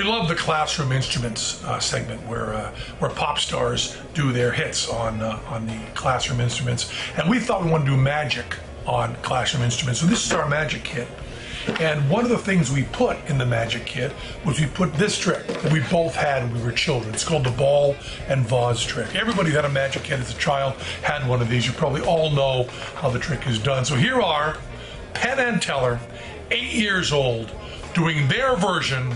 We love the classroom instruments uh, segment where uh, where pop stars do their hits on uh, on the classroom instruments, and we thought we wanted to do magic on classroom instruments. So this is our magic kit. And one of the things we put in the magic kit was we put this trick that we both had when we were children. It's called the ball and vase trick. Everybody who had a magic kit as a child had one of these. You probably all know how the trick is done. So here are Penn and Teller, eight years old, doing their version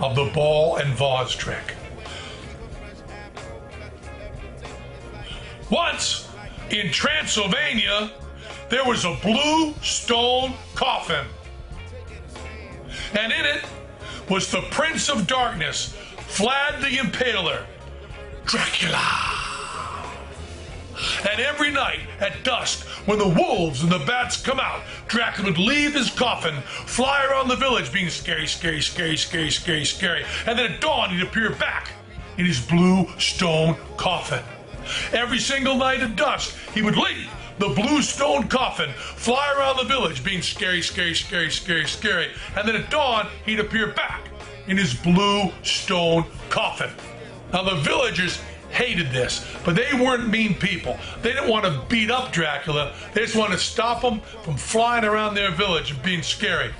of the ball and vase trick. Once in Transylvania, there was a blue stone coffin. And in it was the Prince of Darkness, Vlad the Impaler, Dracula. And every night at dusk, when the wolves and the bats come out, Dracula would leave his coffin, fly around the village, being scary, scary, scary, scary, scary, scary. And then at dawn, he'd appear back in his blue stone coffin. Every single night at dusk, he would leave the blue stone coffin, fly around the village, being scary, scary, scary, scary, scary. And then at dawn, he'd appear back in his blue stone coffin. Now, the villagers hated this, but they weren't mean people. They didn't want to beat up Dracula, they just wanted to stop him from flying around their village and being scary.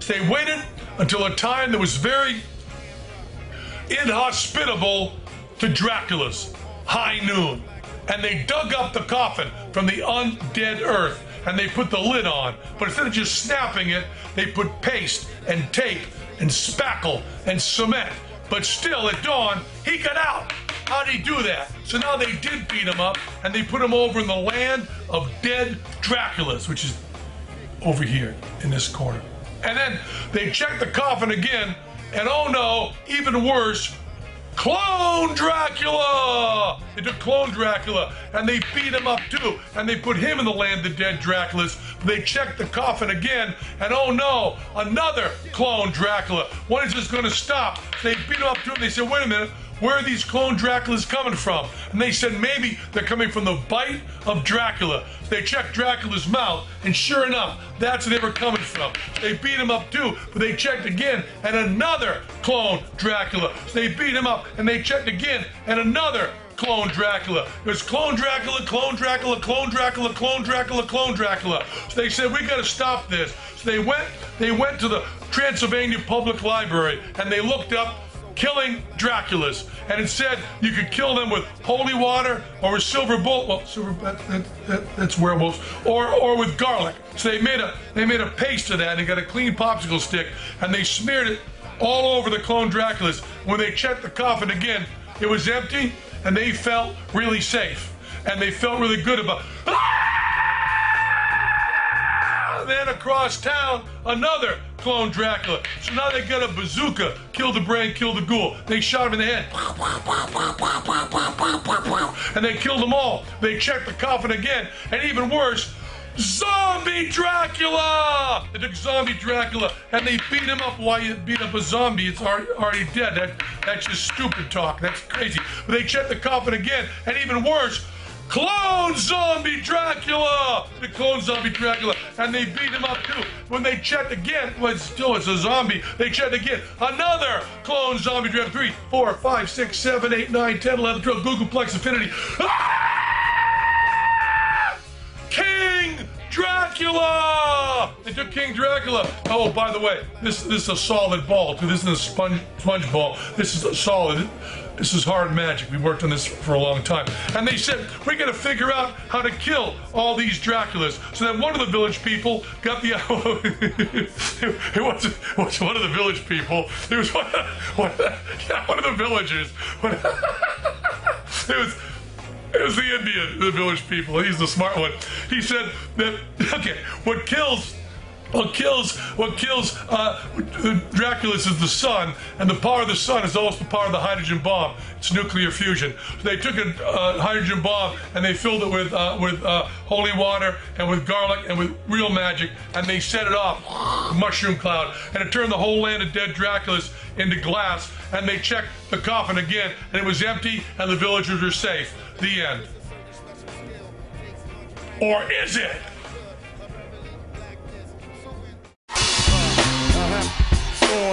So they waited until a time that was very inhospitable to Dracula's high noon. And they dug up the coffin from the undead earth and they put the lid on. But instead of just snapping it, they put paste and tape and spackle and cement. But still, at dawn, he got out. How he do that? So now they did beat him up and they put him over in the land of dead Draculas, which is over here in this corner. And then they checked the coffin again, and oh no, even worse, Clone Dracula! They took Clone Dracula and they beat him up too, and they put him in the land of dead Draculas. They checked the coffin again, and oh no, another Clone Dracula. When is this to stop? They beat him up too, and they said, wait a minute, where are these clone Draculas coming from? And they said maybe they're coming from the bite of Dracula. They checked Dracula's mouth, and sure enough, that's where they were coming from. They beat him up too, but they checked again, and another clone Dracula. So they beat him up, and they checked again, and another clone Dracula. It was clone Dracula, clone Dracula, clone Dracula, clone Dracula, clone Dracula. So they said we got to stop this. So they went, they went to the Transylvania Public Library, and they looked up killing Draculas. And instead, you could kill them with holy water or with silver bullet. Well, silver that, that, that, that's werewolves. Or or with garlic. So they made a they made a paste of that and they got a clean popsicle stick and they smeared it all over the clone Draculas. When they checked the coffin again, it was empty and they felt really safe. And they felt really good about then across town, another clone Dracula. So now they got a bazooka, kill the brain, kill the ghoul. They shot him in the head. And they killed them all. They checked the coffin again. And even worse, Zombie Dracula! They took Zombie Dracula and they beat him up. while you beat up a zombie? It's already, dead. That, that's just stupid talk. That's crazy. But they checked the coffin again. And even worse, Clone Zombie Dracula! The clone Zombie Dracula. And they beat him up too. When they checked again, well, still it's a zombie. They checked again. Another clone Zombie Dracula. 3, 4, 5, 6, 7, 8, 9, 10, 11, 12, Googolplex Infinity. Ah! Dracula! They took King Dracula. Oh, by the way, this this is a solid ball too. This isn't a sponge sponge ball. This is a solid. This is hard magic. We worked on this for a long time. And they said, we got to figure out how to kill all these Draculas. So then one of the village people got the. it wasn't, it was one of the village people. It was one, one, yeah, one of the villagers. it was. It was the Indian, the village people. He's the smart one. He said that okay, what kills what kills what kills uh, Dracula's is the sun, and the power of the sun is also the power of the hydrogen bomb. It's nuclear fusion. So they took a uh, hydrogen bomb and they filled it with uh, with uh, holy water and with garlic and with real magic, and they set it off, mushroom cloud, and it turned the whole land of dead Draculas into glass. And they checked the coffin again, and it was empty, and the villagers were safe. The end. Or is it?